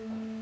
Mm-hmm.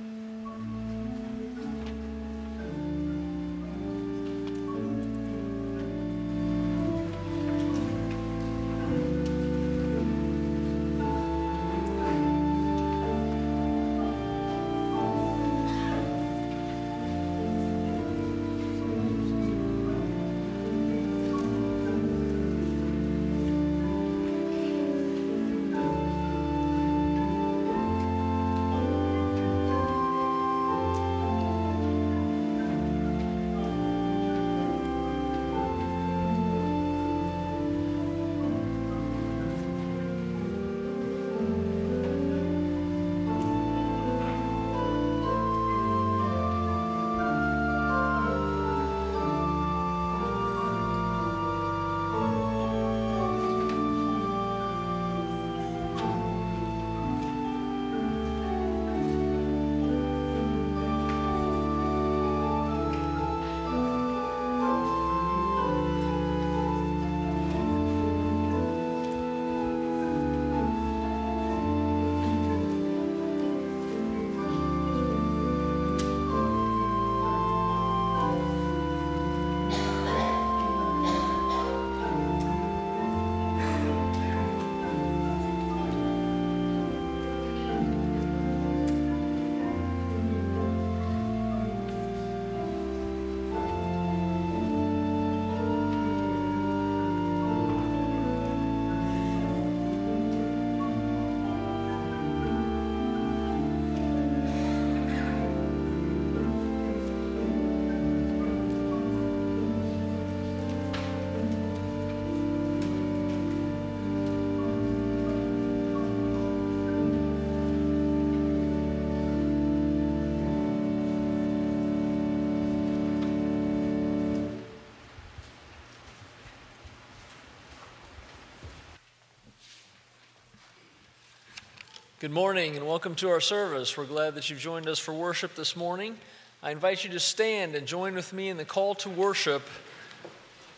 Good morning and welcome to our service. We're glad that you've joined us for worship this morning. I invite you to stand and join with me in the call to worship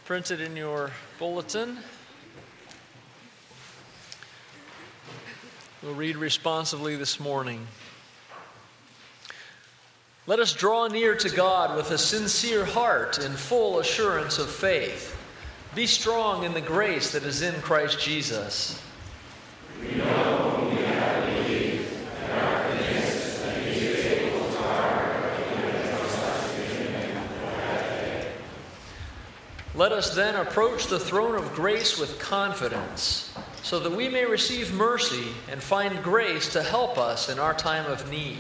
printed in your bulletin. We'll read responsively this morning. Let us draw near to God with a sincere heart and full assurance of faith. Be strong in the grace that is in Christ Jesus. Let us then approach the throne of grace with confidence, so that we may receive mercy and find grace to help us in our time of need.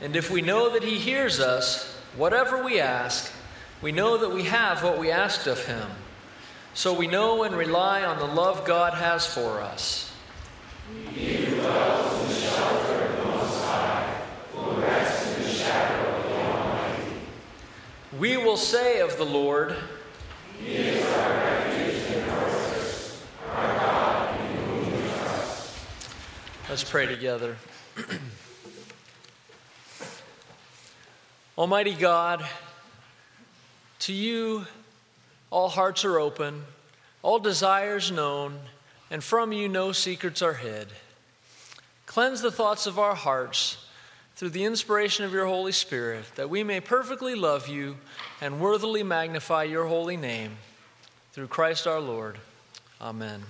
And if we know that He hears us, whatever we ask, we know that we have what we asked of Him. So we know and rely on the love God has for us. We will say of the Lord, He is our refuge and fortress, our God in whom we trust. Let's pray together. Almighty God, to you all hearts are open, all desires known, and from you no secrets are hid. Cleanse the thoughts of our hearts through the inspiration of your Holy Spirit, that we may perfectly love you and worthily magnify your holy name. Through Christ our Lord. Amen.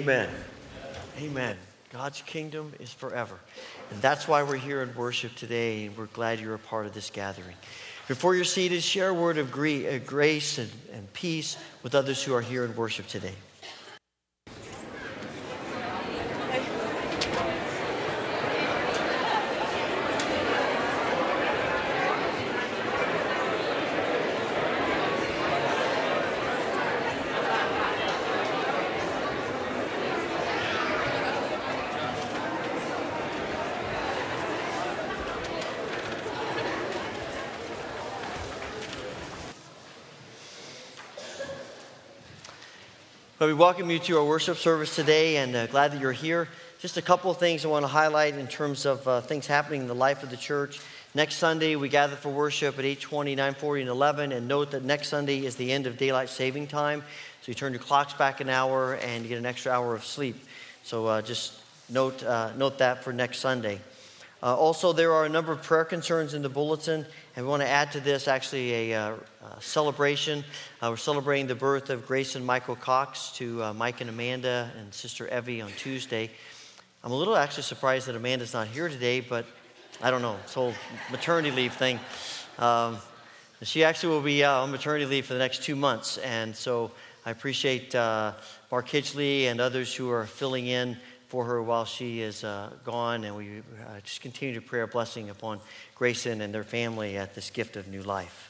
Amen. Amen. God's kingdom is forever. And that's why we're here in worship today, and we're glad you're a part of this gathering. Before you're seated, share a word of uh, grace and, and peace with others who are here in worship today. But we welcome you to our worship service today and uh, glad that you're here. Just a couple of things I want to highlight in terms of uh, things happening in the life of the church. Next Sunday, we gather for worship at 8:20, 9:40, and 11. And note that next Sunday is the end of daylight saving time. So you turn your clocks back an hour and you get an extra hour of sleep. So uh, just note, uh, note that for next Sunday. Uh, also, there are a number of prayer concerns in the bulletin, and we want to add to this actually a, uh, a celebration. Uh, we're celebrating the birth of Grayson Michael Cox to uh, Mike and Amanda and Sister Evie on Tuesday. I'm a little actually surprised that Amanda's not here today, but I don't know, this whole maternity leave thing. Um, she actually will be on maternity leave for the next two months, and so I appreciate uh, Mark Hitchley and others who are filling in for her while she is uh, gone. And we uh, just continue to pray a blessing upon Grayson and their family at this gift of new life.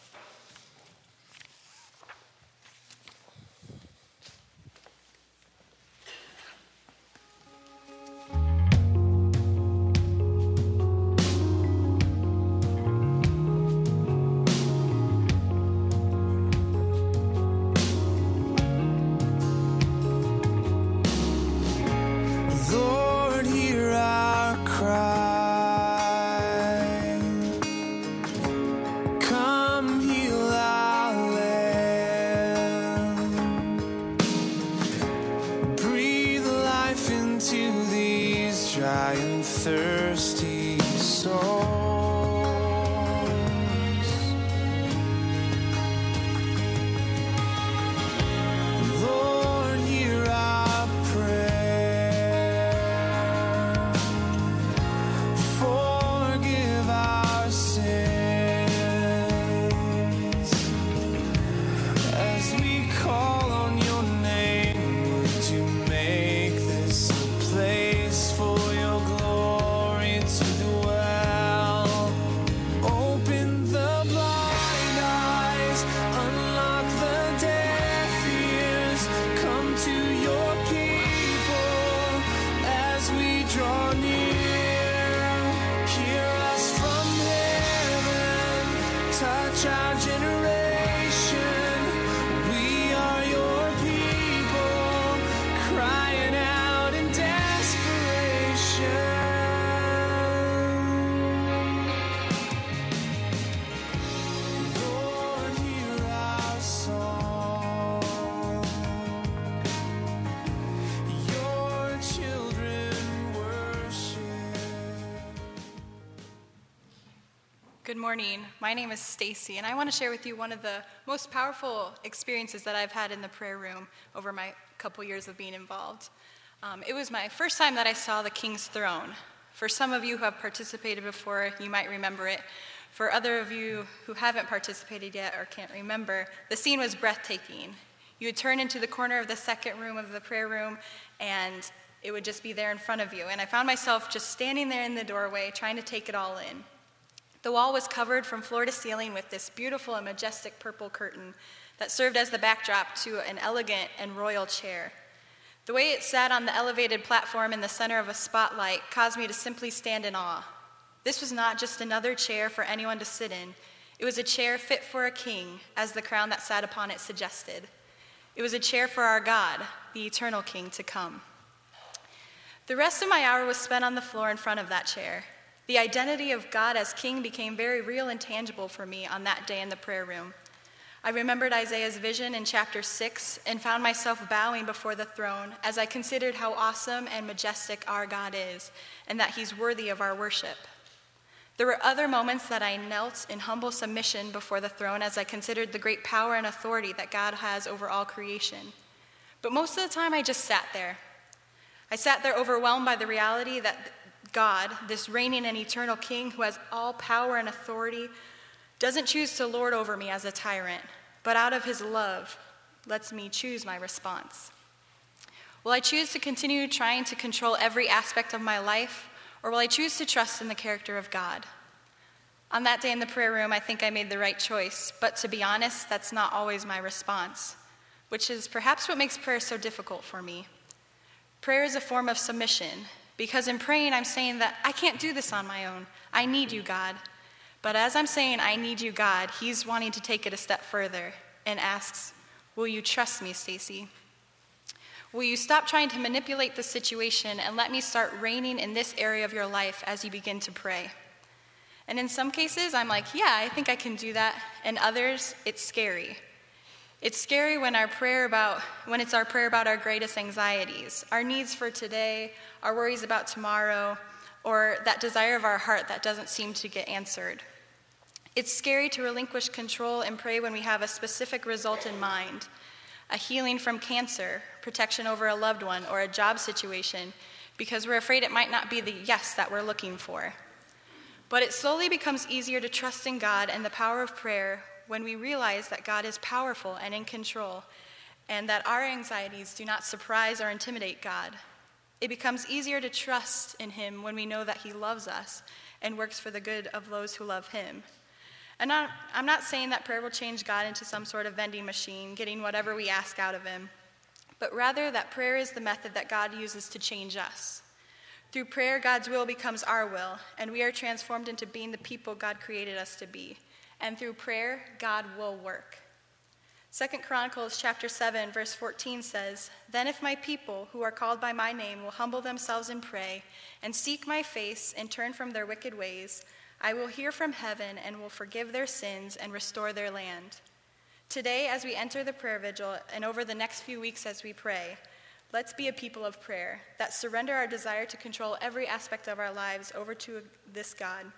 Good My name is Stacy, and I want to share with you one of the most powerful experiences that I've had in the prayer room over my couple years of being involved. Um, it was my first time that I saw the King's Throne. For some of you who have participated before, you might remember it. For other of you who haven't participated yet or can't remember, the scene was breathtaking. You would turn into the corner of the second room of the prayer room, and it would just be there in front of you. And I found myself just standing there in the doorway, trying to take it all in. The wall was covered from floor to ceiling with this beautiful and majestic purple curtain that served as the backdrop to an elegant and royal chair. The way it sat on the elevated platform in the center of a spotlight caused me to simply stand in awe. This was not just another chair for anyone to sit in, it was a chair fit for a king, as the crown that sat upon it suggested. It was a chair for our God, the eternal king, to come. The rest of my hour was spent on the floor in front of that chair. The identity of God as king became very real and tangible for me on that day in the prayer room. I remembered Isaiah's vision in chapter 6 and found myself bowing before the throne as I considered how awesome and majestic our God is and that he's worthy of our worship. There were other moments that I knelt in humble submission before the throne as I considered the great power and authority that God has over all creation. But most of the time, I just sat there, I sat there overwhelmed by the reality that God, this reigning and eternal King who has all power and authority, doesn't choose to lord over me as a tyrant, but out of his love lets me choose my response. Will I choose to continue trying to control every aspect of my life, or will I choose to trust in the character of God? On that day in the prayer room, I think I made the right choice, but to be honest, that's not always my response, which is perhaps what makes prayer so difficult for me. Prayer is a form of submission, because in praying, I'm saying that I can't do this on my own. I need you, God. But as I'm saying, I need you, God, He's wanting to take it a step further and asks, Will you trust me, Stacy? Will you stop trying to manipulate the situation and let me start reigning in this area of your life as you begin to pray? And in some cases, I'm like, yeah, I think I can do that. And others, it's scary. It's scary when our prayer about when it's our prayer about our greatest anxieties, our needs for today, our worries about tomorrow, or that desire of our heart that doesn't seem to get answered. It's scary to relinquish control and pray when we have a specific result in mind a healing from cancer, protection over a loved one, or a job situation because we're afraid it might not be the yes that we're looking for. But it slowly becomes easier to trust in God and the power of prayer when we realize that God is powerful and in control and that our anxieties do not surprise or intimidate God. It becomes easier to trust in Him when we know that He loves us and works for the good of those who love Him. And I'm not saying that prayer will change God into some sort of vending machine, getting whatever we ask out of Him, but rather that prayer is the method that God uses to change us. Through prayer, God's will becomes our will, and we are transformed into being the people God created us to be. And through prayer, God will work. Second Chronicles chapter 7 verse 14 says, "Then if my people who are called by my name will humble themselves and pray and seek my face and turn from their wicked ways, I will hear from heaven and will forgive their sins and restore their land. Today, as we enter the prayer vigil and over the next few weeks as we pray, let's be a people of prayer that surrender our desire to control every aspect of our lives over to this God,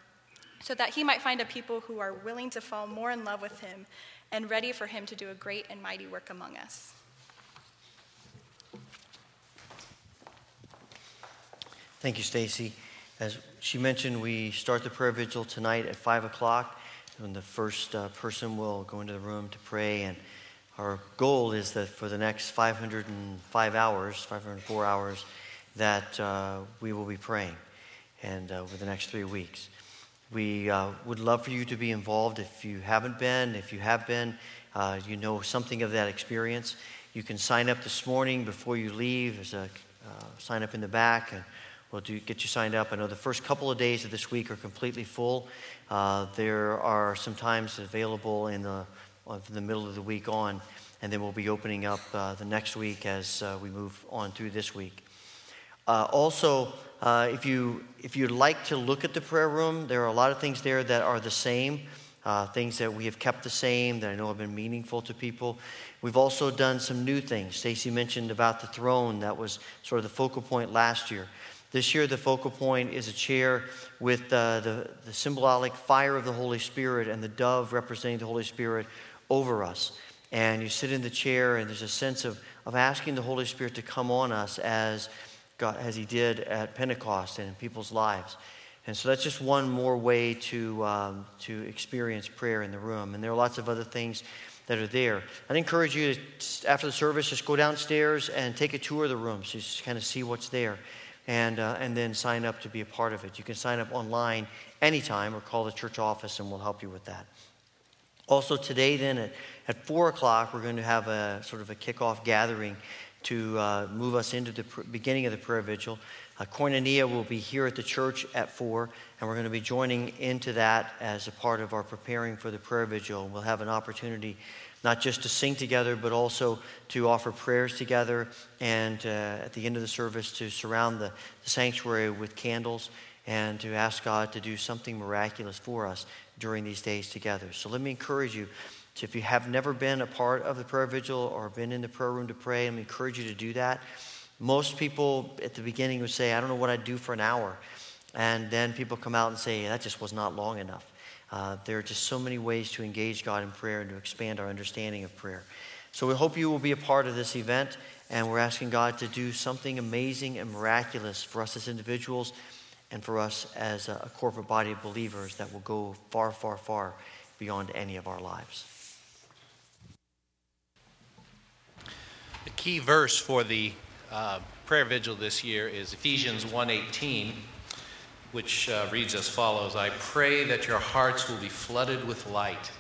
so that He might find a people who are willing to fall more in love with Him and ready for Him to do a great and mighty work among us. Thank you, Stacy. As she mentioned, we start the prayer vigil tonight at 5 o'clock, when the first uh, person will go into the room to pray. And our goal is that for the next 505 hours, 504 hours, that uh, we will be praying, and uh, over the next three weeks. We uh, would love for you to be involved if you haven't been. If you have been, uh, you know something of that experience. You can sign up this morning before you leave. There's a uh, sign up in the back. And, We'll do, get you signed up. I know the first couple of days of this week are completely full. Uh, there are some times available in the, uh, from the middle of the week on, and then we'll be opening up uh, the next week as we move on through this week. Uh, also, uh, if, you, if you'd like to look at the prayer room, there are a lot of things there that are the same. Uh, things that we have kept the same that I know have been meaningful to people. We've also done some new things. Stacy mentioned about the throne, that was sort of the focal point last year. This year, the focal point is a chair with uh, the, the symbolic fire of the Holy Spirit and the dove representing the Holy Spirit over us. And you sit in the chair, and there's a sense of, of asking the Holy Spirit to come on us as, God, as He did at Pentecost and in people's lives. And so that's just one more way to, um, to experience prayer in the room. And there are lots of other things that are there. I'd encourage you to, after the service, just go downstairs and take a tour of the room so you just kind of see what's there and, uh, and then sign up to be a part of it. You can sign up online anytime or call the church office and we'll help you with that. Also, today, then at, at 4 o'clock, we're going to have a sort of a kickoff gathering to uh, move us into the pr- beginning of the prayer vigil. Uh, Koinonia will be here at the church at 4, and we're going to be joining into that as a part of our preparing for the prayer vigil. We'll have an opportunity not just to sing together, but also to offer prayers together, and uh, at the end of the service, to surround the, the sanctuary with candles and to ask God to do something miraculous for us during these days together. So let me encourage you. To, if you have never been a part of the prayer vigil or been in the prayer room to pray, me encourage you to do that. Most people at the beginning would say, I don't know what I'd do for an hour. And then people come out and say, that just was not long enough. Uh, there are just so many ways to engage God in prayer and to expand our understanding of prayer. So we hope you will be a part of this event, and we're asking God to do something amazing and miraculous for us as individuals and for us as a corporate body of believers that will go far, far, far beyond any of our lives. The key verse for the uh, prayer vigil this year is Ephesians 1:18, which uh, reads as follows: "I pray that your hearts will be flooded with light,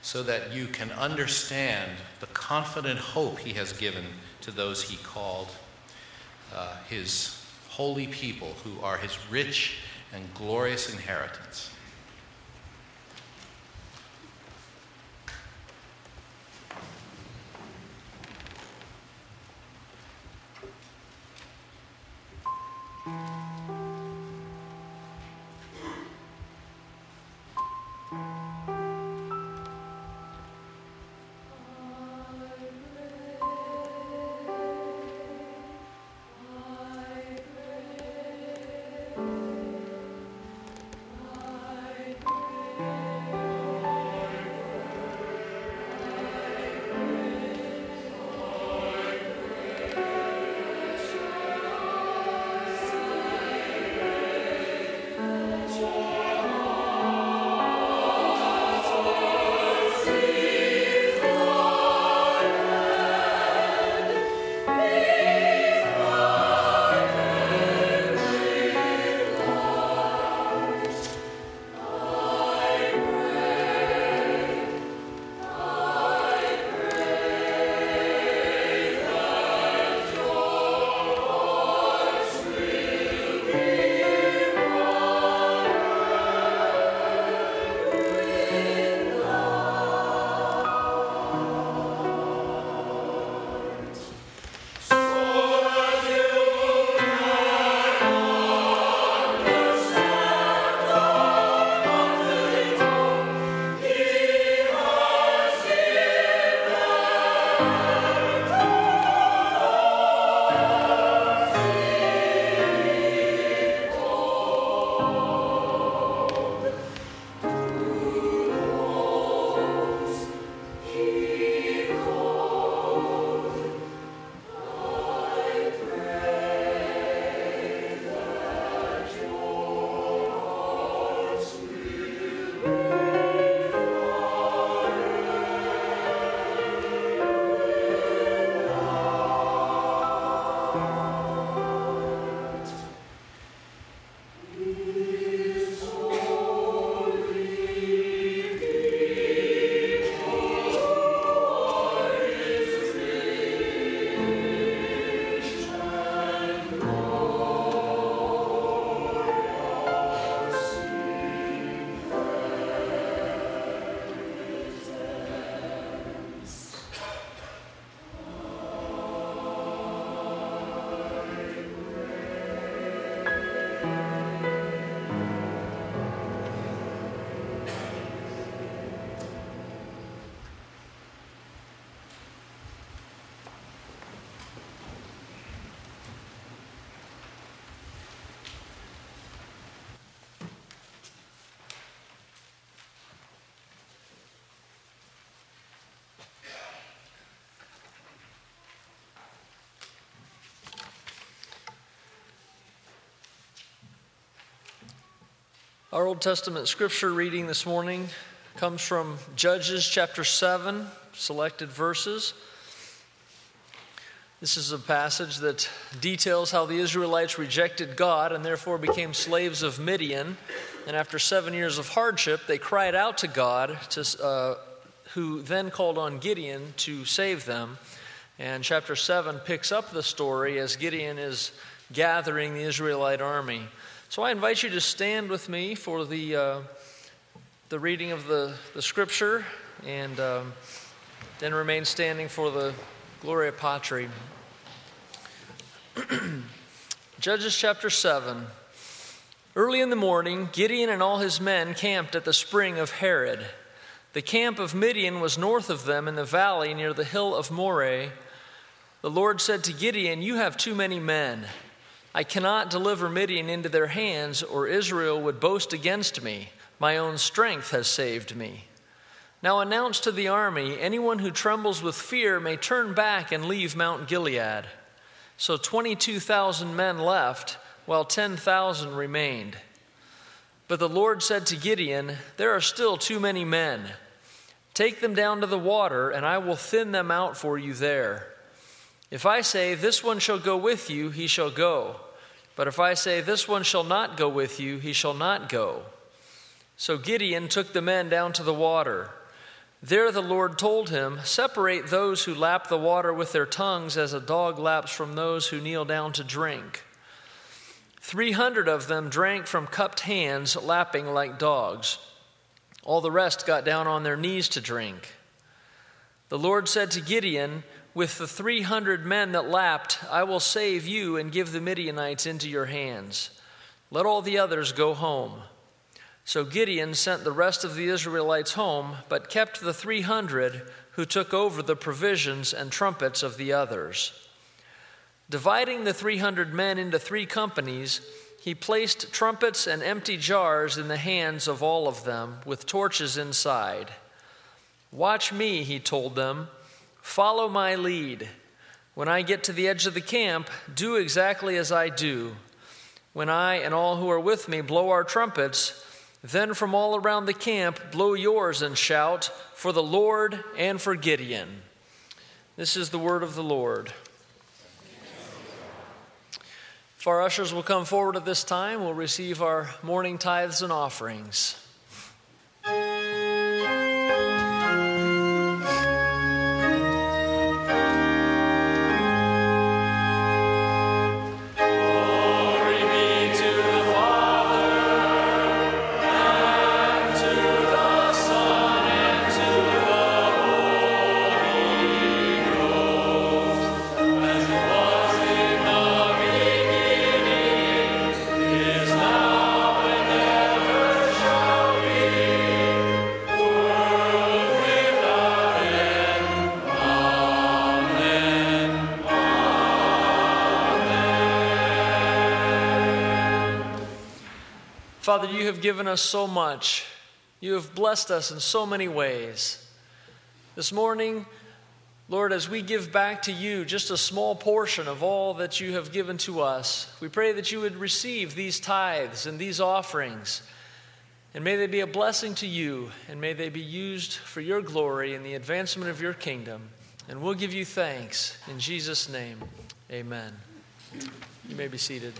so that you can understand the confident hope He has given to those He called, uh, His holy people, who are His rich and glorious inheritance." Our Old Testament scripture reading this morning comes from Judges chapter 7, selected verses. This is a passage that details how the Israelites rejected God and therefore became slaves of Midian. And after seven years of hardship, they cried out to God, to, uh, who then called on Gideon to save them. And chapter 7 picks up the story as Gideon is gathering the Israelite army. So I invite you to stand with me for the, uh, the reading of the, the scripture and um, then remain standing for the Gloria Patri. Judges chapter 7. Early in the morning, Gideon and all his men camped at the spring of Harod. The camp of Midian was north of them in the valley near the hill of Moreh. The Lord said to Gideon, You have too many men. I cannot deliver Midian into their hands, or Israel would boast against me. My own strength has saved me. Now announce to the army anyone who trembles with fear may turn back and leave Mount Gilead. So 22,000 men left, while 10,000 remained. But the Lord said to Gideon, There are still too many men. Take them down to the water, and I will thin them out for you there. If I say, This one shall go with you, he shall go. But if I say, This one shall not go with you, he shall not go. So Gideon took the men down to the water. There the Lord told him, Separate those who lap the water with their tongues as a dog laps from those who kneel down to drink. Three hundred of them drank from cupped hands, lapping like dogs. All the rest got down on their knees to drink. The Lord said to Gideon, With the three hundred men that lapped, I will save you and give the Midianites into your hands. Let all the others go home. So Gideon sent the rest of the Israelites home, but kept the 300 who took over the provisions and trumpets of the others. Dividing the 300 men into three companies, he placed trumpets and empty jars in the hands of all of them, with torches inside. Watch me, he told them. Follow my lead. When I get to the edge of the camp, do exactly as I do. When I and all who are with me blow our trumpets, then from all around the camp, blow yours and shout, For the Lord and for Gideon. This is the word of the Lord. If our ushers will come forward at this time, we'll receive our morning tithes and offerings. Father, you have given us so much. You have blessed us in so many ways. This morning, Lord, as we give back to you just a small portion of all that you have given to us, we pray that you would receive these tithes and these offerings. And may they be a blessing to you, and may they be used for your glory and the advancement of your kingdom. And we'll give you thanks. In Jesus' name, amen. You may be seated.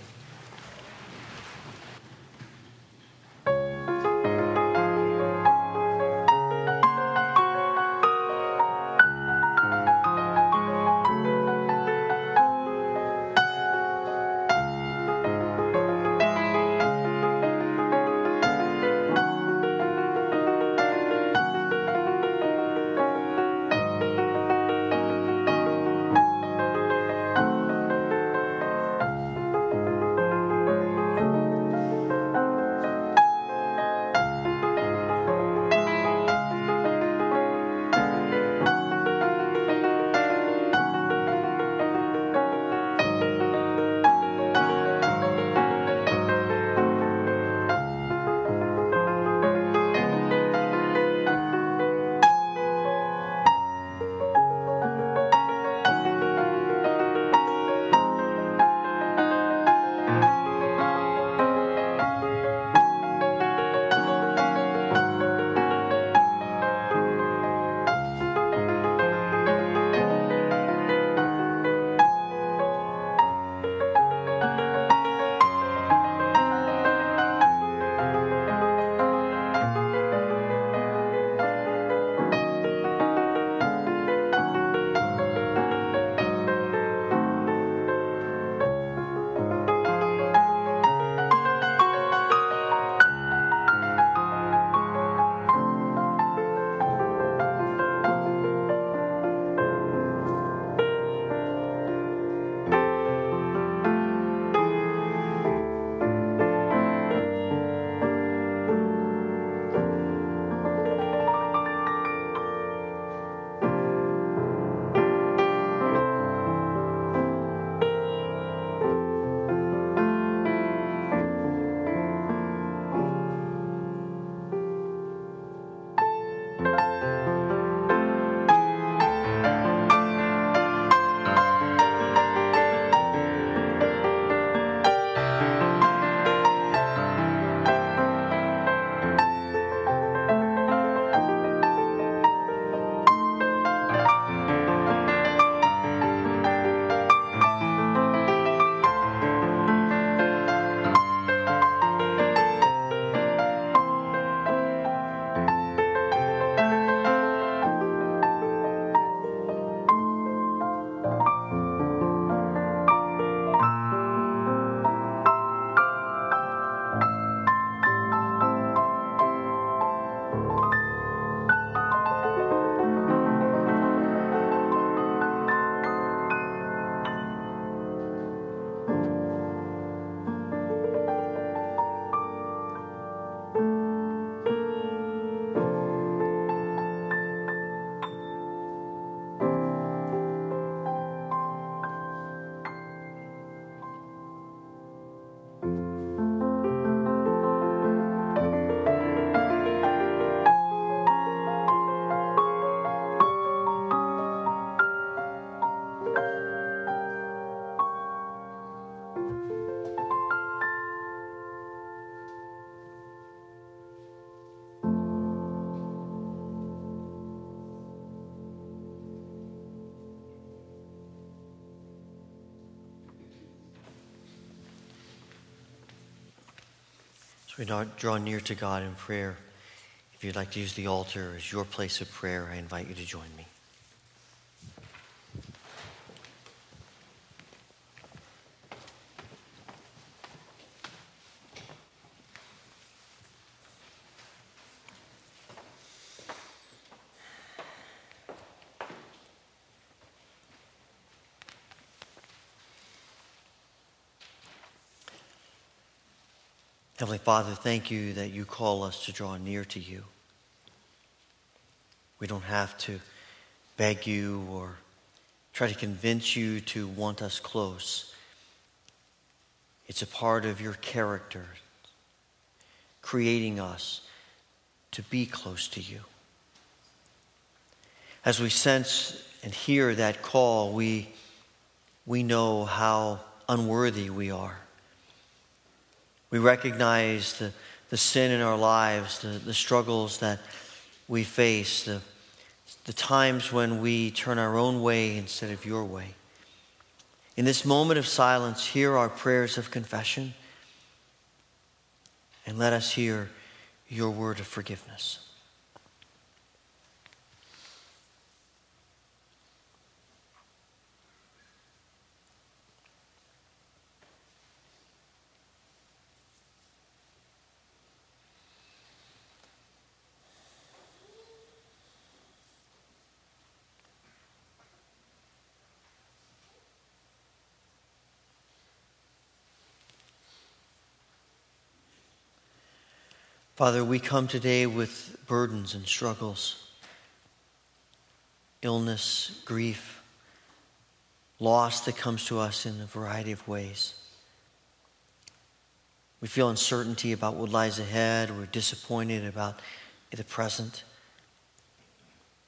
We draw near to God in prayer, if you'd like to use the altar as your place of prayer, I invite you to join me. Heavenly Father, thank you that you call us to draw near to you. We don't have to beg you or try to convince you to want us close. It's a part of your character, creating us to be close to you. As we sense and hear that call, we, we know how unworthy we are. We recognize the, the sin in our lives, the, the struggles that we face, the, the times when we turn our own way instead of your way. In this moment of silence, hear our prayers of confession and let us hear your word of forgiveness. Father, we come today with burdens and struggles, illness, grief, loss that comes to us in a variety of ways. We feel uncertainty about what lies ahead. We're disappointed about the present.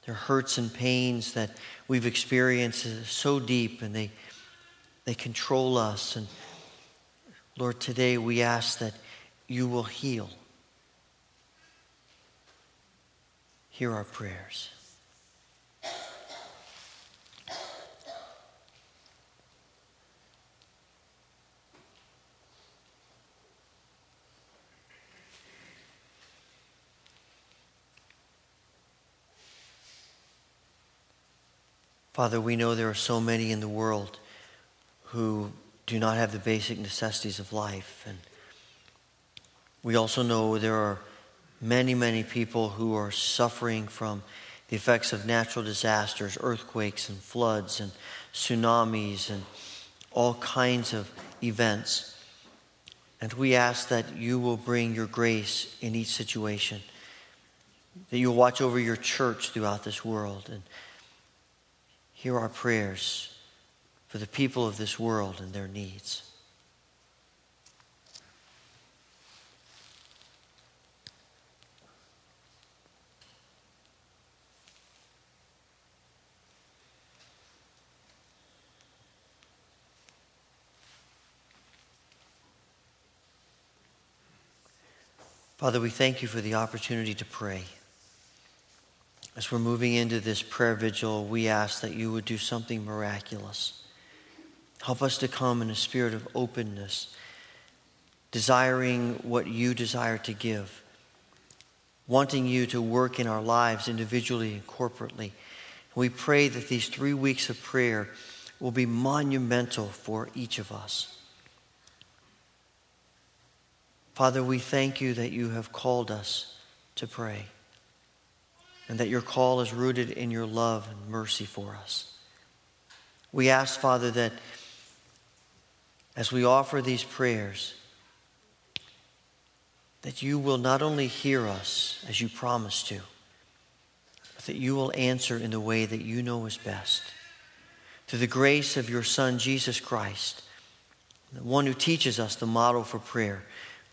There are hurts and pains that we've experienced so deep and they, they control us. And Lord, today we ask that you will heal. Hear our prayers. Father, we know there are so many in the world who do not have the basic necessities of life. And we also know there are many, many people who are suffering from the effects of natural disasters, earthquakes and floods and tsunamis and all kinds of events. And we ask that you will bring your grace in each situation, that you'll watch over your church throughout this world and hear our prayers for the people of this world and their needs. Father, we thank you for the opportunity to pray. As we're moving into this prayer vigil, we ask that you would do something miraculous. Help us to come in a spirit of openness, desiring what you desire to give, wanting you to work in our lives individually and corporately. We pray that these three weeks of prayer will be monumental for each of us. Father, we thank you that you have called us to pray and that your call is rooted in your love and mercy for us. We ask, Father, that as we offer these prayers, that you will not only hear us as you promised to, but that you will answer in the way that you know is best. Through the grace of your Son, Jesus Christ, the one who teaches us the model for prayer,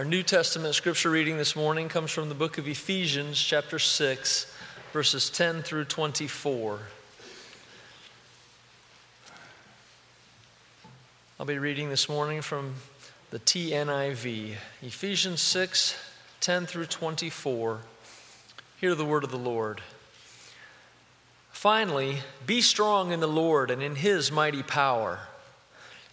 Our New Testament scripture reading this morning comes from the book of Ephesians, chapter 6, verses 10 through 24. I'll be reading this morning from the TNIV, Ephesians 6, 10 through 24. Hear the word of the Lord. Finally, be strong in the Lord and in his mighty power.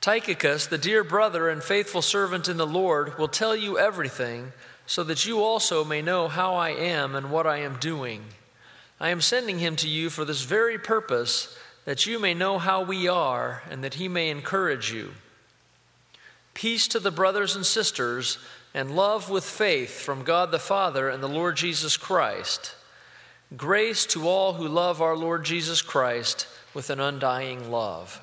Tychicus, the dear brother and faithful servant in the Lord, will tell you everything, so that you also may know how I am and what I am doing. I am sending him to you for this very purpose, that you may know how we are, and that he may encourage you. Peace to the brothers and sisters, and love with faith from God the Father and the Lord Jesus Christ. Grace to all who love our Lord Jesus Christ with an undying love.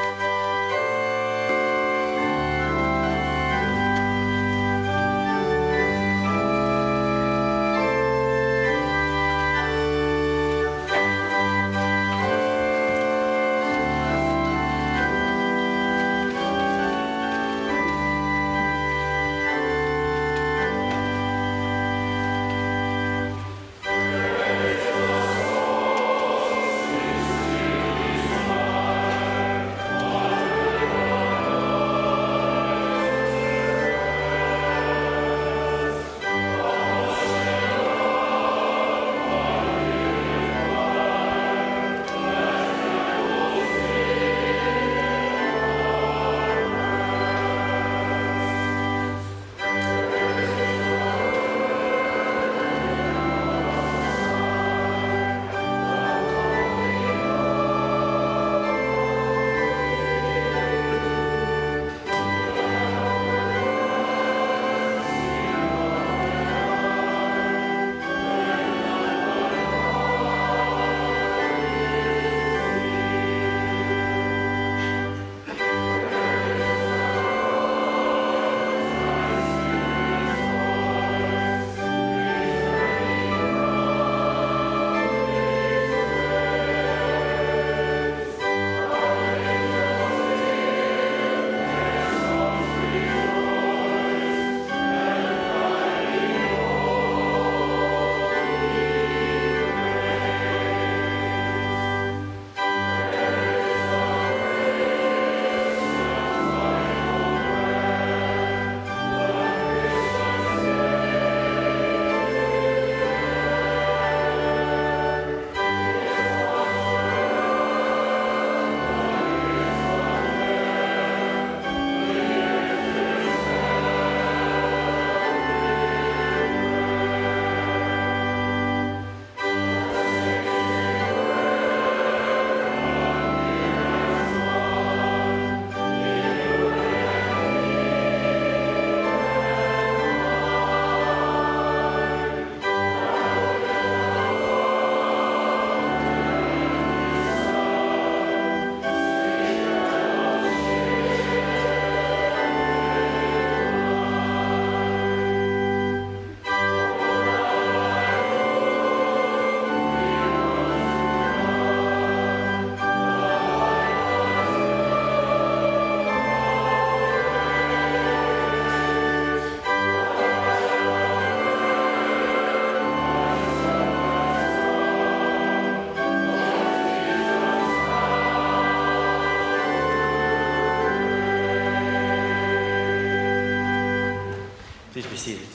Seated.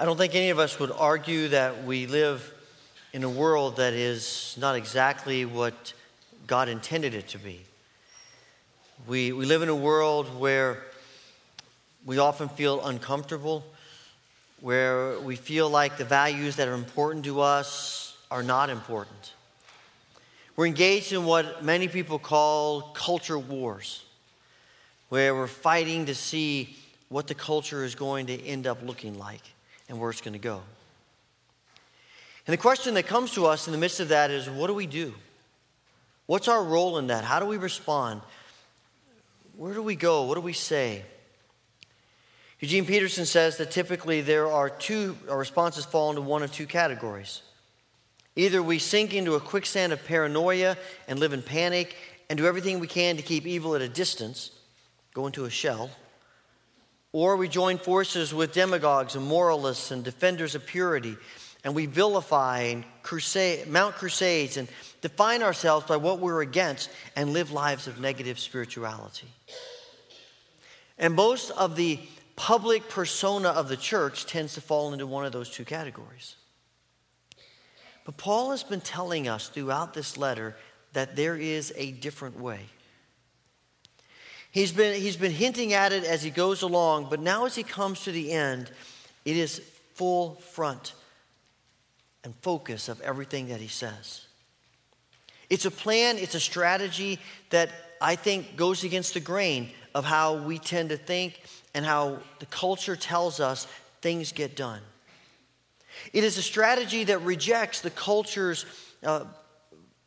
I don't think any of us would argue that we live in a world that is not exactly what God intended it to be. We, we live in a world where we often feel uncomfortable, where we feel like the values that are important to us are not important. We're engaged in what many people call culture wars, where we're fighting to see what the culture is going to end up looking like and where it's going to go. And the question that comes to us in the midst of that is what do we do? What's our role in that? How do we respond? Where do we go? What do we say? Eugene Peterson says that typically there are two our responses fall into one of two categories. Either we sink into a quicksand of paranoia and live in panic and do everything we can to keep evil at a distance, go into a shell, or we join forces with demagogues and moralists and defenders of purity, and we vilify and crusade, mount crusades and define ourselves by what we're against and live lives of negative spirituality. And most of the public persona of the church tends to fall into one of those two categories. But Paul has been telling us throughout this letter that there is a different way. He's been, he's been hinting at it as he goes along, but now as he comes to the end, it is full front and focus of everything that he says. It's a plan, it's a strategy that I think goes against the grain of how we tend to think and how the culture tells us things get done. It is a strategy that rejects the culture's uh,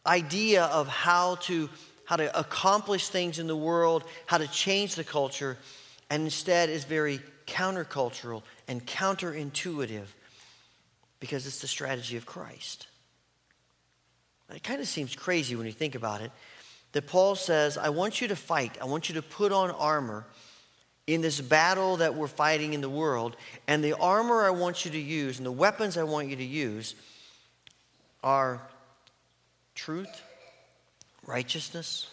idea of how to how to accomplish things in the world, how to change the culture, and instead is very countercultural and counterintuitive because it's the strategy of Christ. It kind of seems crazy when you think about it that Paul says, I want you to fight, I want you to put on armor in this battle that we're fighting in the world, and the armor I want you to use and the weapons I want you to use are truth righteousness,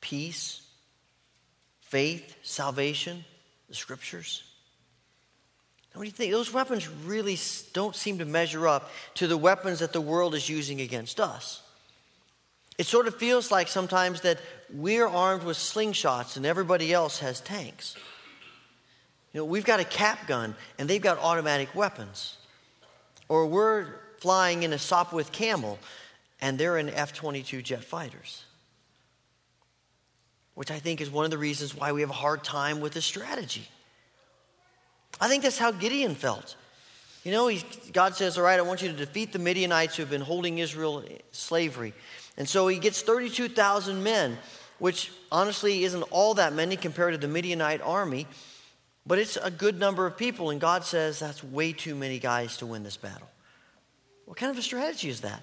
peace, faith, salvation, the scriptures. what do you think? Those weapons really don't seem to measure up to the weapons that the world is using against us. It sort of feels like sometimes that we're armed with slingshots and everybody else has tanks. You know, we've got a cap gun and they've got automatic weapons. Or we're flying in a Sopwith Camel and they're in F 22 jet fighters which I think is one of the reasons why we have a hard time with this strategy. I think that's how Gideon felt. You know, God says, All right, I want you to defeat the Midianites who have been holding Israel in slavery. And so he gets 32,000 men, which honestly isn't all that many compared to the Midianite army, but it's a good number of people. And God says, That's way too many guys to win this battle. What kind of a strategy is that?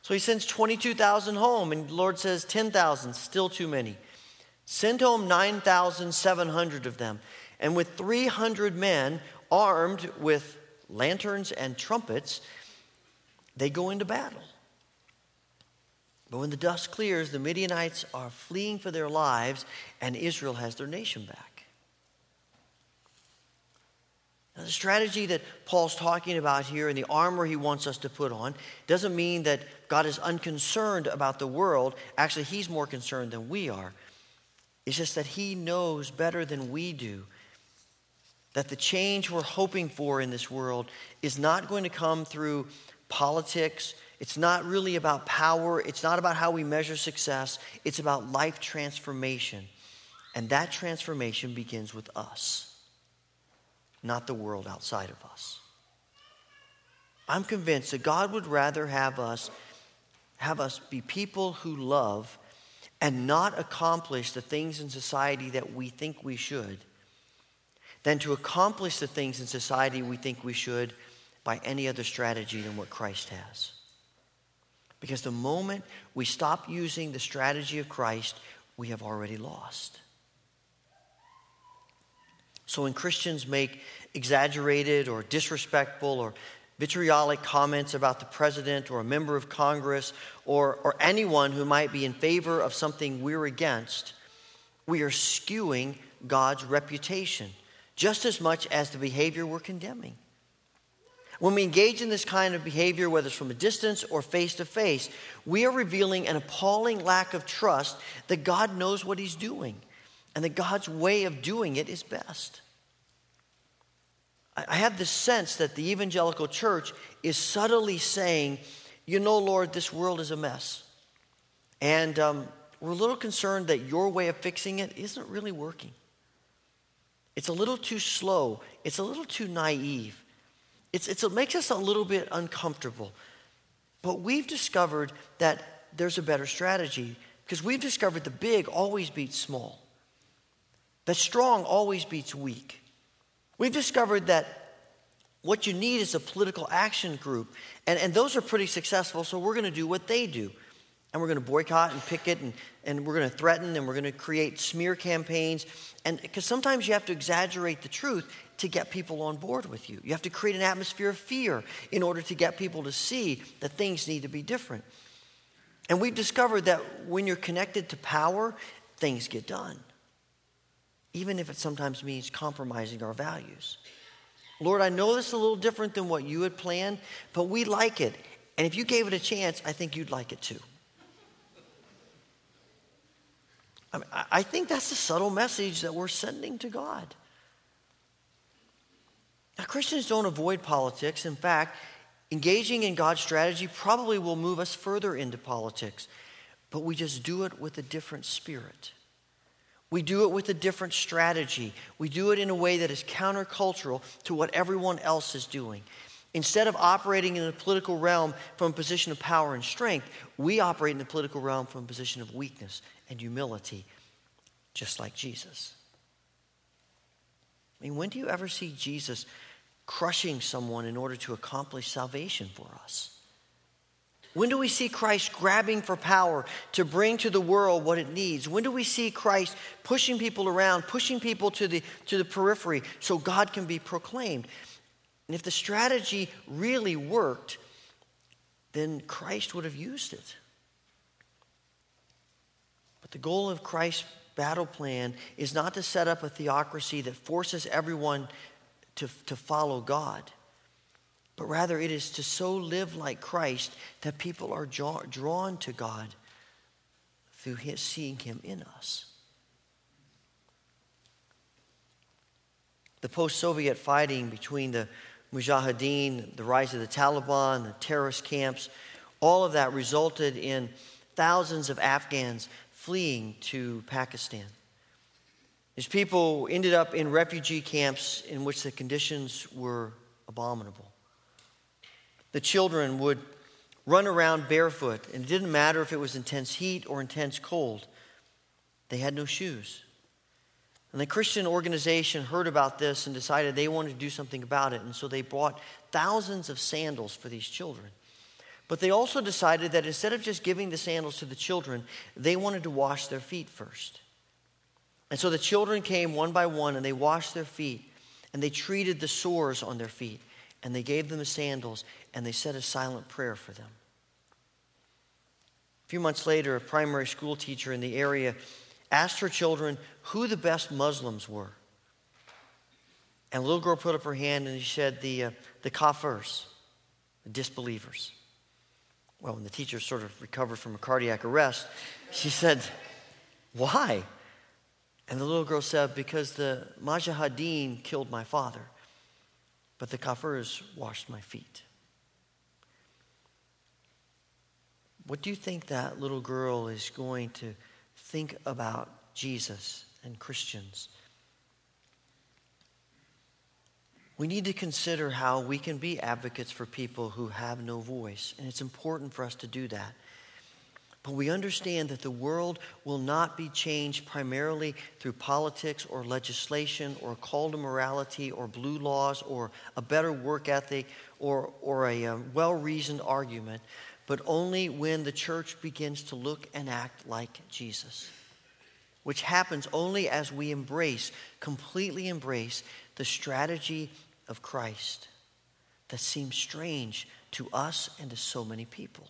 So he sends 22,000 home, and the Lord says 10,000, still too many. Send home 9,700 of them. And with 300 men armed with lanterns and trumpets, they go into battle. But when the dust clears, the Midianites are fleeing for their lives, and Israel has their nation back. Now, the strategy that Paul's talking about here and the armor he wants us to put on doesn't mean that God is unconcerned about the world. Actually, he's more concerned than we are. It's just that he knows better than we do that the change we're hoping for in this world is not going to come through politics. It's not really about power. It's not about how we measure success. It's about life transformation. And that transformation begins with us not the world outside of us. I'm convinced that God would rather have us have us be people who love and not accomplish the things in society that we think we should than to accomplish the things in society we think we should by any other strategy than what Christ has. Because the moment we stop using the strategy of Christ, we have already lost. So when Christians make exaggerated or disrespectful or vitriolic comments about the president or a member of Congress or, or anyone who might be in favor of something we're against, we are skewing God's reputation just as much as the behavior we're condemning. When we engage in this kind of behavior, whether it's from a distance or face to face, we are revealing an appalling lack of trust that God knows what He's doing and that God's way of doing it is best. I have this sense that the evangelical church is subtly saying, You know, Lord, this world is a mess. And um, we're a little concerned that your way of fixing it isn't really working. It's a little too slow, it's a little too naive. It's, it's, it makes us a little bit uncomfortable. But we've discovered that there's a better strategy because we've discovered the big always beats small, that strong always beats weak. We've discovered that what you need is a political action group. And, and those are pretty successful, so we're going to do what they do. And we're going to boycott and picket, and, and we're going to threaten, and we're going to create smear campaigns. And because sometimes you have to exaggerate the truth to get people on board with you. You have to create an atmosphere of fear in order to get people to see that things need to be different. And we've discovered that when you're connected to power, things get done even if it sometimes means compromising our values. Lord, I know this is a little different than what you had planned, but we like it. And if you gave it a chance, I think you'd like it too. I, mean, I think that's the subtle message that we're sending to God. Now, Christians don't avoid politics. In fact, engaging in God's strategy probably will move us further into politics, but we just do it with a different spirit. We do it with a different strategy. We do it in a way that is countercultural to what everyone else is doing. Instead of operating in the political realm from a position of power and strength, we operate in the political realm from a position of weakness and humility, just like Jesus. I mean, when do you ever see Jesus crushing someone in order to accomplish salvation for us? When do we see Christ grabbing for power to bring to the world what it needs? When do we see Christ pushing people around, pushing people to the, to the periphery so God can be proclaimed? And if the strategy really worked, then Christ would have used it. But the goal of Christ's battle plan is not to set up a theocracy that forces everyone to, to follow God but rather it is to so live like Christ that people are drawn to God through his seeing him in us. The post Soviet fighting between the Mujahideen, the rise of the Taliban, the terrorist camps, all of that resulted in thousands of Afghans fleeing to Pakistan. These people ended up in refugee camps in which the conditions were abominable. The children would run around barefoot, and it didn't matter if it was intense heat or intense cold. They had no shoes. And the Christian organization heard about this and decided they wanted to do something about it. And so they bought thousands of sandals for these children. But they also decided that instead of just giving the sandals to the children, they wanted to wash their feet first. And so the children came one by one and they washed their feet and they treated the sores on their feet and they gave them the sandals and they said a silent prayer for them. A few months later, a primary school teacher in the area asked her children who the best Muslims were. And a little girl put up her hand and she said, The, uh, the kafirs, the disbelievers. Well, when the teacher sort of recovered from a cardiac arrest, she said, Why? And the little girl said, Because the Mujahideen killed my father, but the kafirs washed my feet. What do you think that little girl is going to think about Jesus and Christians? We need to consider how we can be advocates for people who have no voice, and it's important for us to do that. But we understand that the world will not be changed primarily through politics or legislation or a call to morality or blue laws or a better work ethic or, or a, a um, well reasoned argument, but only when the church begins to look and act like Jesus, which happens only as we embrace, completely embrace, the strategy of Christ. that seems strange to us and to so many people.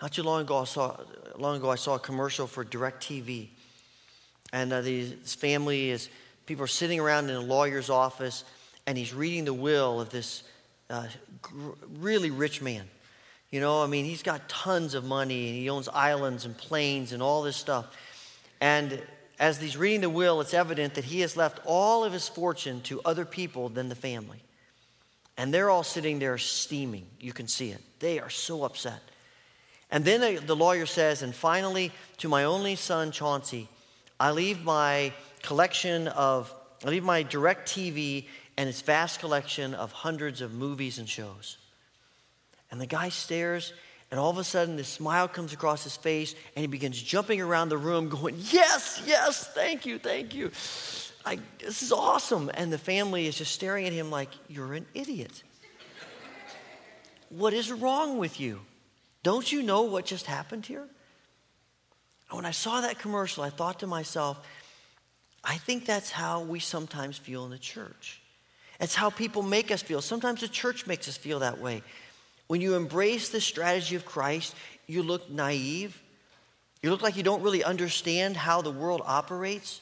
Not too long ago, I saw, long ago, I saw a commercial for DirecTV. And uh, this family is, people are sitting around in a lawyer's office, and he's reading the will of this uh, really rich man. You know, I mean, he's got tons of money, and he owns islands and planes and all this stuff. And as he's reading the will, it's evident that he has left all of his fortune to other people than the family. And they're all sitting there steaming. You can see it. They are so upset. And then the lawyer says, and finally, to my only son, Chauncey, I leave my collection of, I leave my DirecTV and its vast collection of hundreds of movies and shows. And the guy stares, and all of a sudden, this smile comes across his face, and he begins jumping around the room, going, Yes, yes, thank you, thank you. I, this is awesome. And the family is just staring at him like, You're an idiot. what is wrong with you? Don't you know what just happened here? And when I saw that commercial, I thought to myself, I think that's how we sometimes feel in the church. It's how people make us feel. Sometimes the church makes us feel that way. When you embrace the strategy of Christ, you look naive. You look like you don't really understand how the world operates.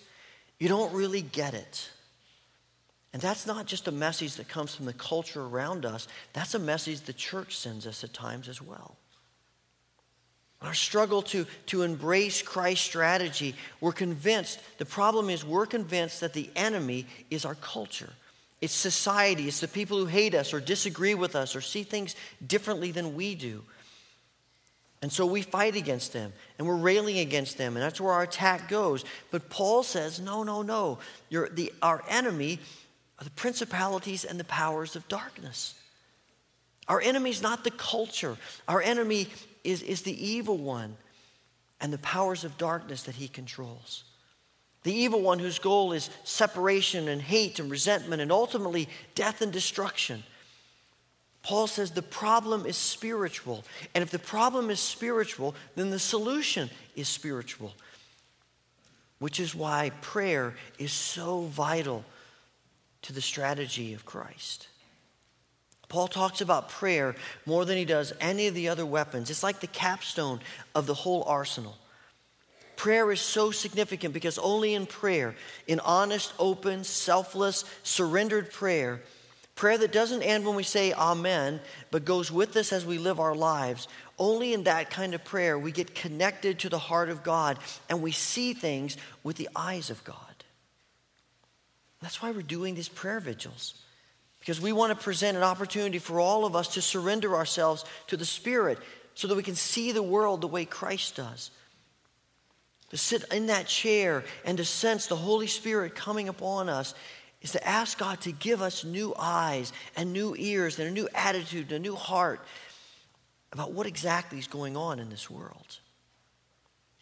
You don't really get it. And that's not just a message that comes from the culture around us, that's a message the church sends us at times as well. Our struggle to, to embrace Christ's strategy, we're convinced, the problem is we're convinced that the enemy is our culture. It's society, it's the people who hate us or disagree with us or see things differently than we do. And so we fight against them and we're railing against them, and that's where our attack goes. But Paul says, no, no, no. The, our enemy are the principalities and the powers of darkness. Our enemy is not the culture, our enemy is, is the evil one and the powers of darkness that he controls. The evil one whose goal is separation and hate and resentment and ultimately death and destruction. Paul says the problem is spiritual. And if the problem is spiritual, then the solution is spiritual. Which is why prayer is so vital to the strategy of Christ. Paul talks about prayer more than he does any of the other weapons. It's like the capstone of the whole arsenal. Prayer is so significant because only in prayer, in honest, open, selfless, surrendered prayer, prayer that doesn't end when we say amen, but goes with us as we live our lives, only in that kind of prayer we get connected to the heart of God and we see things with the eyes of God. That's why we're doing these prayer vigils because we want to present an opportunity for all of us to surrender ourselves to the Spirit so that we can see the world the way Christ does. To sit in that chair and to sense the Holy Spirit coming upon us is to ask God to give us new eyes and new ears and a new attitude and a new heart about what exactly is going on in this world.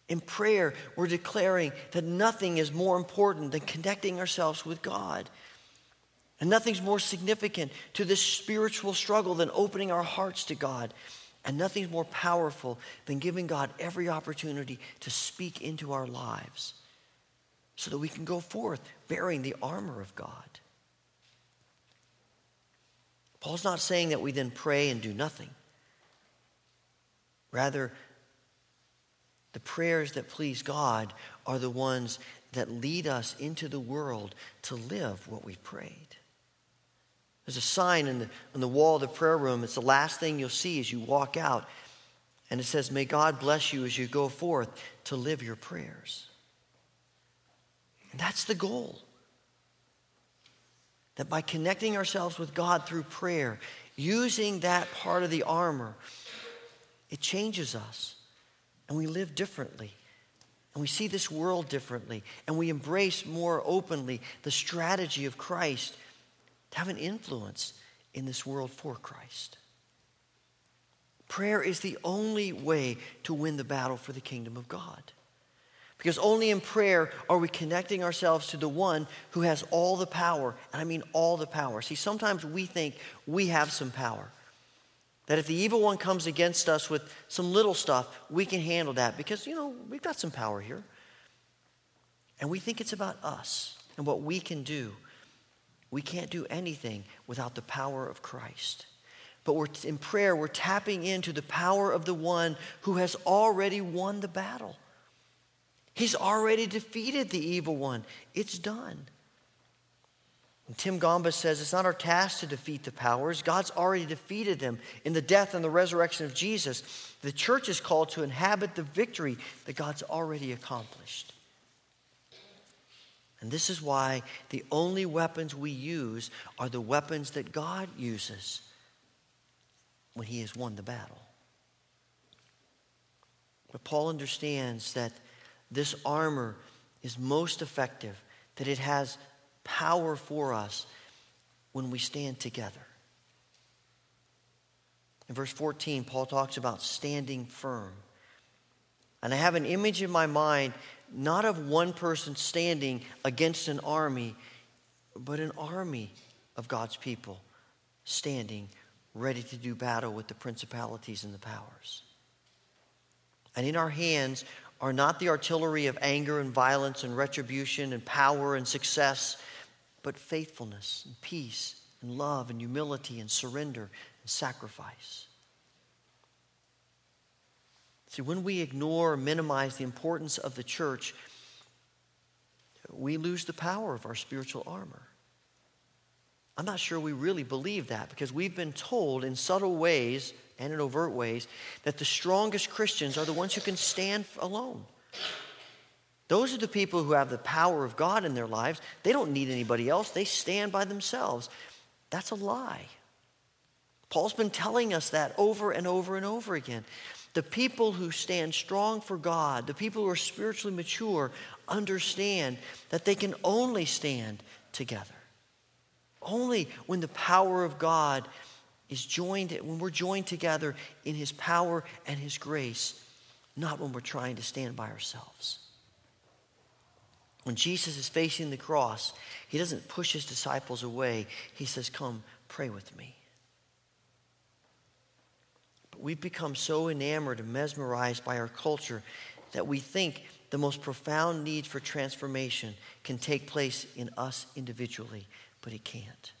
In prayer, we're declaring that nothing is more important than connecting ourselves with God. And nothing's more significant to this spiritual struggle than opening our hearts to God. And nothing's more powerful than giving God every opportunity to speak into our lives so that we can go forth bearing the armor of God. Paul's not saying that we then pray and do nothing. Rather, the prayers that please God are the ones that lead us into the world to live what we've prayed. There's a sign in the, on the wall of the prayer room. It's the last thing you'll see as you walk out. And it says, May God bless you as you go forth to live your prayers. And that's the goal. That by connecting ourselves with God through prayer, using that part of the armor, it changes us. And we live differently. And we see this world differently. And we embrace more openly the strategy of Christ have an influence in this world for Christ. Prayer is the only way to win the battle for the kingdom of God. Because only in prayer are we connecting ourselves to the one who has all the power, and I mean all the power. See, sometimes we think we have some power. That if the evil one comes against us with some little stuff, we can handle that because, you know, we've got some power here. And we think it's about us and what we can do. We can't do anything without the power of Christ. But we're, in prayer, we're tapping into the power of the one who has already won the battle. He's already defeated the evil one. It's done. And Tim Gombis says it's not our task to defeat the powers. God's already defeated them in the death and the resurrection of Jesus. The church is called to inhabit the victory that God's already accomplished. And this is why the only weapons we use are the weapons that God uses when He has won the battle. But Paul understands that this armor is most effective, that it has power for us when we stand together. In verse 14, Paul talks about standing firm. And I have an image in my mind, not of one person standing against an army, but an army of God's people standing ready to do battle with the principalities and the powers. And in our hands are not the artillery of anger and violence and retribution and power and success, but faithfulness and peace and love and humility and surrender and sacrifice. See, when we ignore or minimize the importance of the church, we lose the power of our spiritual armor. I'm not sure we really believe that because we've been told in subtle ways and in overt ways that the strongest Christians are the ones who can stand alone. Those are the people who have the power of God in their lives. They don't need anybody else, they stand by themselves. That's a lie. Paul's been telling us that over and over and over again. The people who stand strong for God, the people who are spiritually mature, understand that they can only stand together. Only when the power of God is joined, when we're joined together in His power and His grace, not when we're trying to stand by ourselves. When Jesus is facing the cross, He doesn't push His disciples away. He says, Come, pray with me. But we've become so enamored and mesmerized by our culture that we think the most profound need for transformation can take place in us individually but it can't.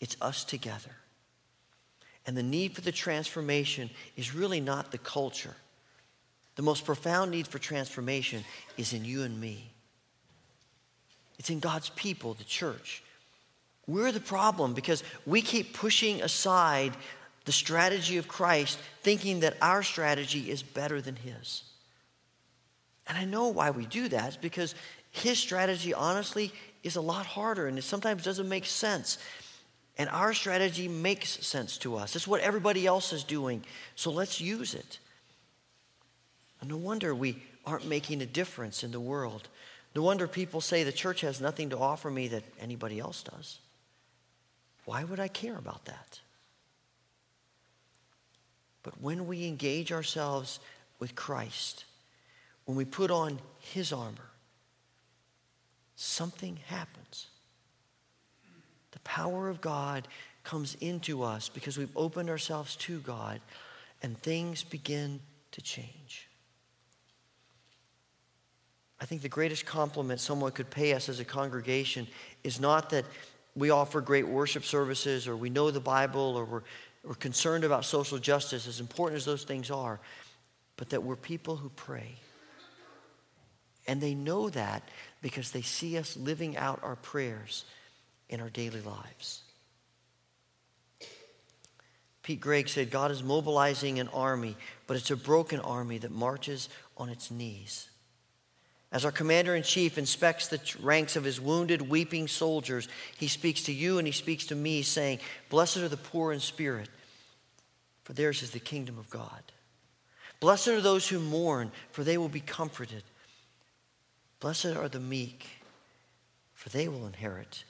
It's us together. And the need for the transformation is really not the culture. The most profound need for transformation is in you and me. It's in God's people, the church. We're the problem because we keep pushing aside the strategy of Christ, thinking that our strategy is better than His. And I know why we do that. It's because His strategy, honestly, is a lot harder and it sometimes doesn't make sense. And our strategy makes sense to us. It's what everybody else is doing. So let's use it. And no wonder we aren't making a difference in the world. No wonder people say the church has nothing to offer me that anybody else does. Why would I care about that? But when we engage ourselves with Christ, when we put on his armor, something happens. The power of God comes into us because we've opened ourselves to God, and things begin to change. I think the greatest compliment someone could pay us as a congregation is not that we offer great worship services or we know the Bible or we're, we're concerned about social justice, as important as those things are, but that we're people who pray. And they know that because they see us living out our prayers in our daily lives. Pete Greig said, God is mobilizing an army, but it's a broken army that marches on its knees. As our commander in chief inspects the ranks of his wounded, weeping soldiers, he speaks to you and he speaks to me, saying, Blessed are the poor in spirit, for theirs is the kingdom of God. Blessed are those who mourn, for they will be comforted. Blessed are the meek, for they will inherit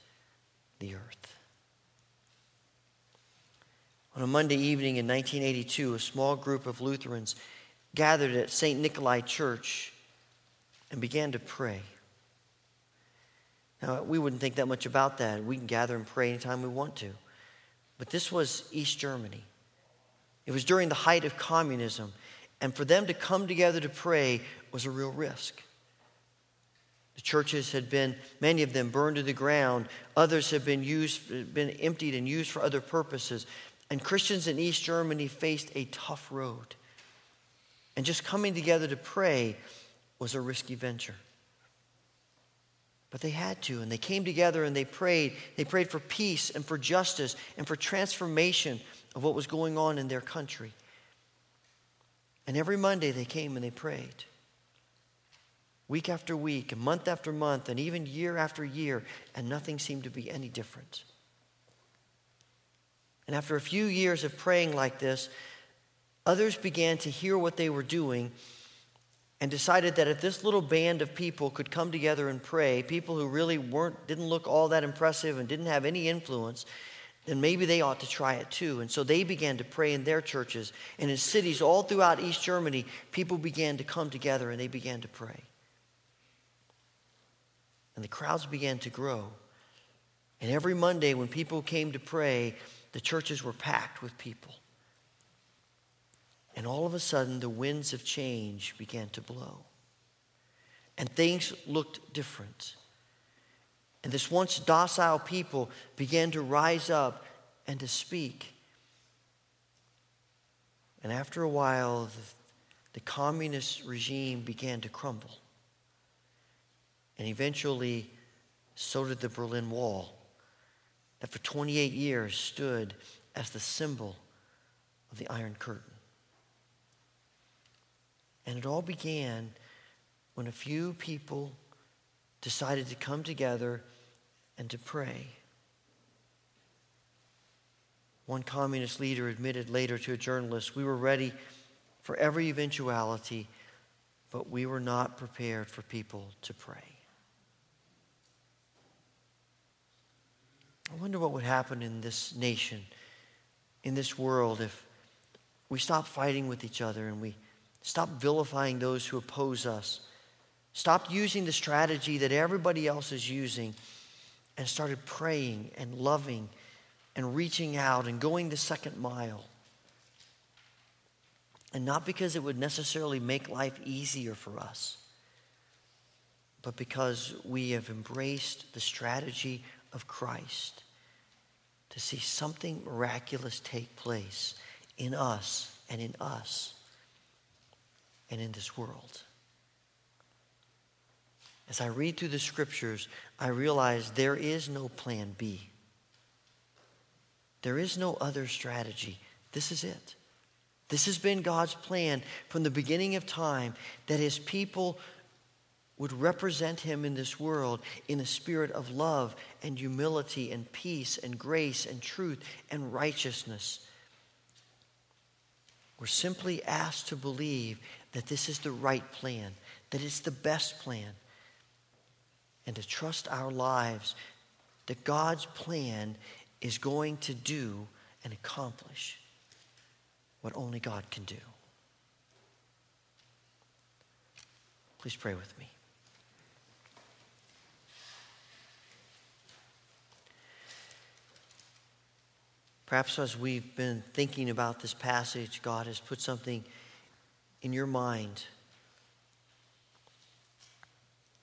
the earth. On a Monday evening in 1982, a small group of Lutherans gathered at St. Nikolai Church and began to pray. Now, we wouldn't think that much about that. We can gather and pray anytime we want to. But this was East Germany. It was during the height of communism. And for them to come together to pray was a real risk. The churches had been, many of them, burned to the ground. Others had been used, been emptied and used for other purposes. And Christians in East Germany faced a tough road. And just coming together to pray was a risky venture. But they had to, and they came together and they prayed. They prayed for peace and for justice and for transformation of what was going on in their country. And every Monday they came and they prayed. Week after week, and month after month, and even year after year, and nothing seemed to be any different. And after a few years of praying like this, others began to hear what they were doing and decided that if this little band of people could come together and pray, people who really weren't didn't look all that impressive and didn't have any influence, then maybe they ought to try it too. And so they began to pray in their churches and in cities all throughout East Germany, people began to come together and they began to pray. And the crowds began to grow. And every Monday when people came to pray, the churches were packed with people. And all of a sudden, the winds of change began to blow. And things looked different. And this once docile people began to rise up and to speak. And after a while, the, the communist regime began to crumble. And eventually, so did the Berlin Wall, that for 28 years stood as the symbol of the Iron Curtain. And it all began when a few people decided to come together and to pray. One communist leader admitted later to a journalist, We were ready for every eventuality, but we were not prepared for people to pray. I wonder what would happen in this nation, in this world, if we stopped fighting with each other and we stopped vilifying those who oppose us, Stop using the strategy that everybody else is using, and started praying and loving and reaching out and going the second mile. And not because it would necessarily make life easier for us, but because we have embraced the strategy of Christ to see something miraculous take place in us and in us and in this world. As I read through the scriptures, I realize there is no plan B. There is no other strategy. This is it. This has been God's plan from the beginning of time that his people would represent him in this world in a spirit of love and humility and peace and grace and truth and righteousness. We're simply asked to believe that this is the right plan, that it's the best plan, and to trust our lives that God's plan is going to do and accomplish what only God can do. Please pray with me. Perhaps as we've been thinking about this passage, God has put something in your mind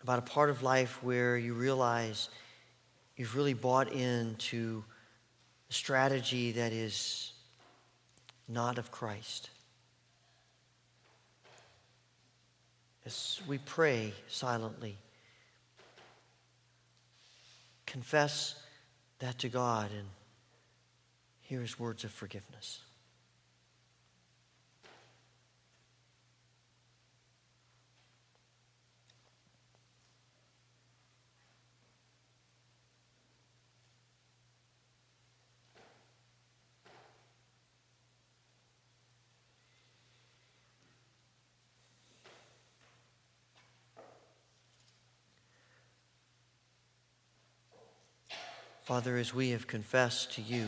about a part of life where you realize you've really bought into a strategy that is not of Christ. As we pray silently, confess that to God and hear his words of forgiveness. Father, as we have confessed to you,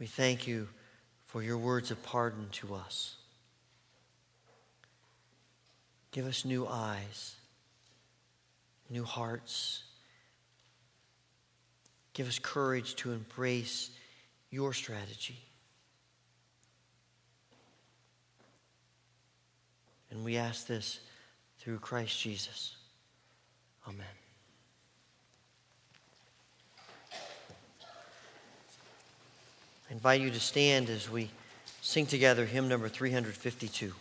we thank you for your words of pardon to us. Give us new eyes, new hearts. Give us courage to embrace your strategy. And we ask this through Christ Jesus. Amen. Invite you to stand as we sing together hymn number 352.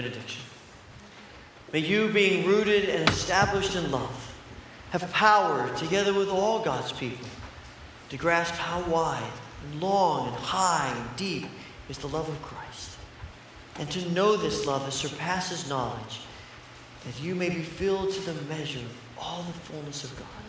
Benediction. May you, being rooted and established in love, have power, together with all God's people, to grasp how wide and long and high and deep is the love of Christ, and to know this love that surpasses knowledge, that you may be filled to the measure of all the fullness of God.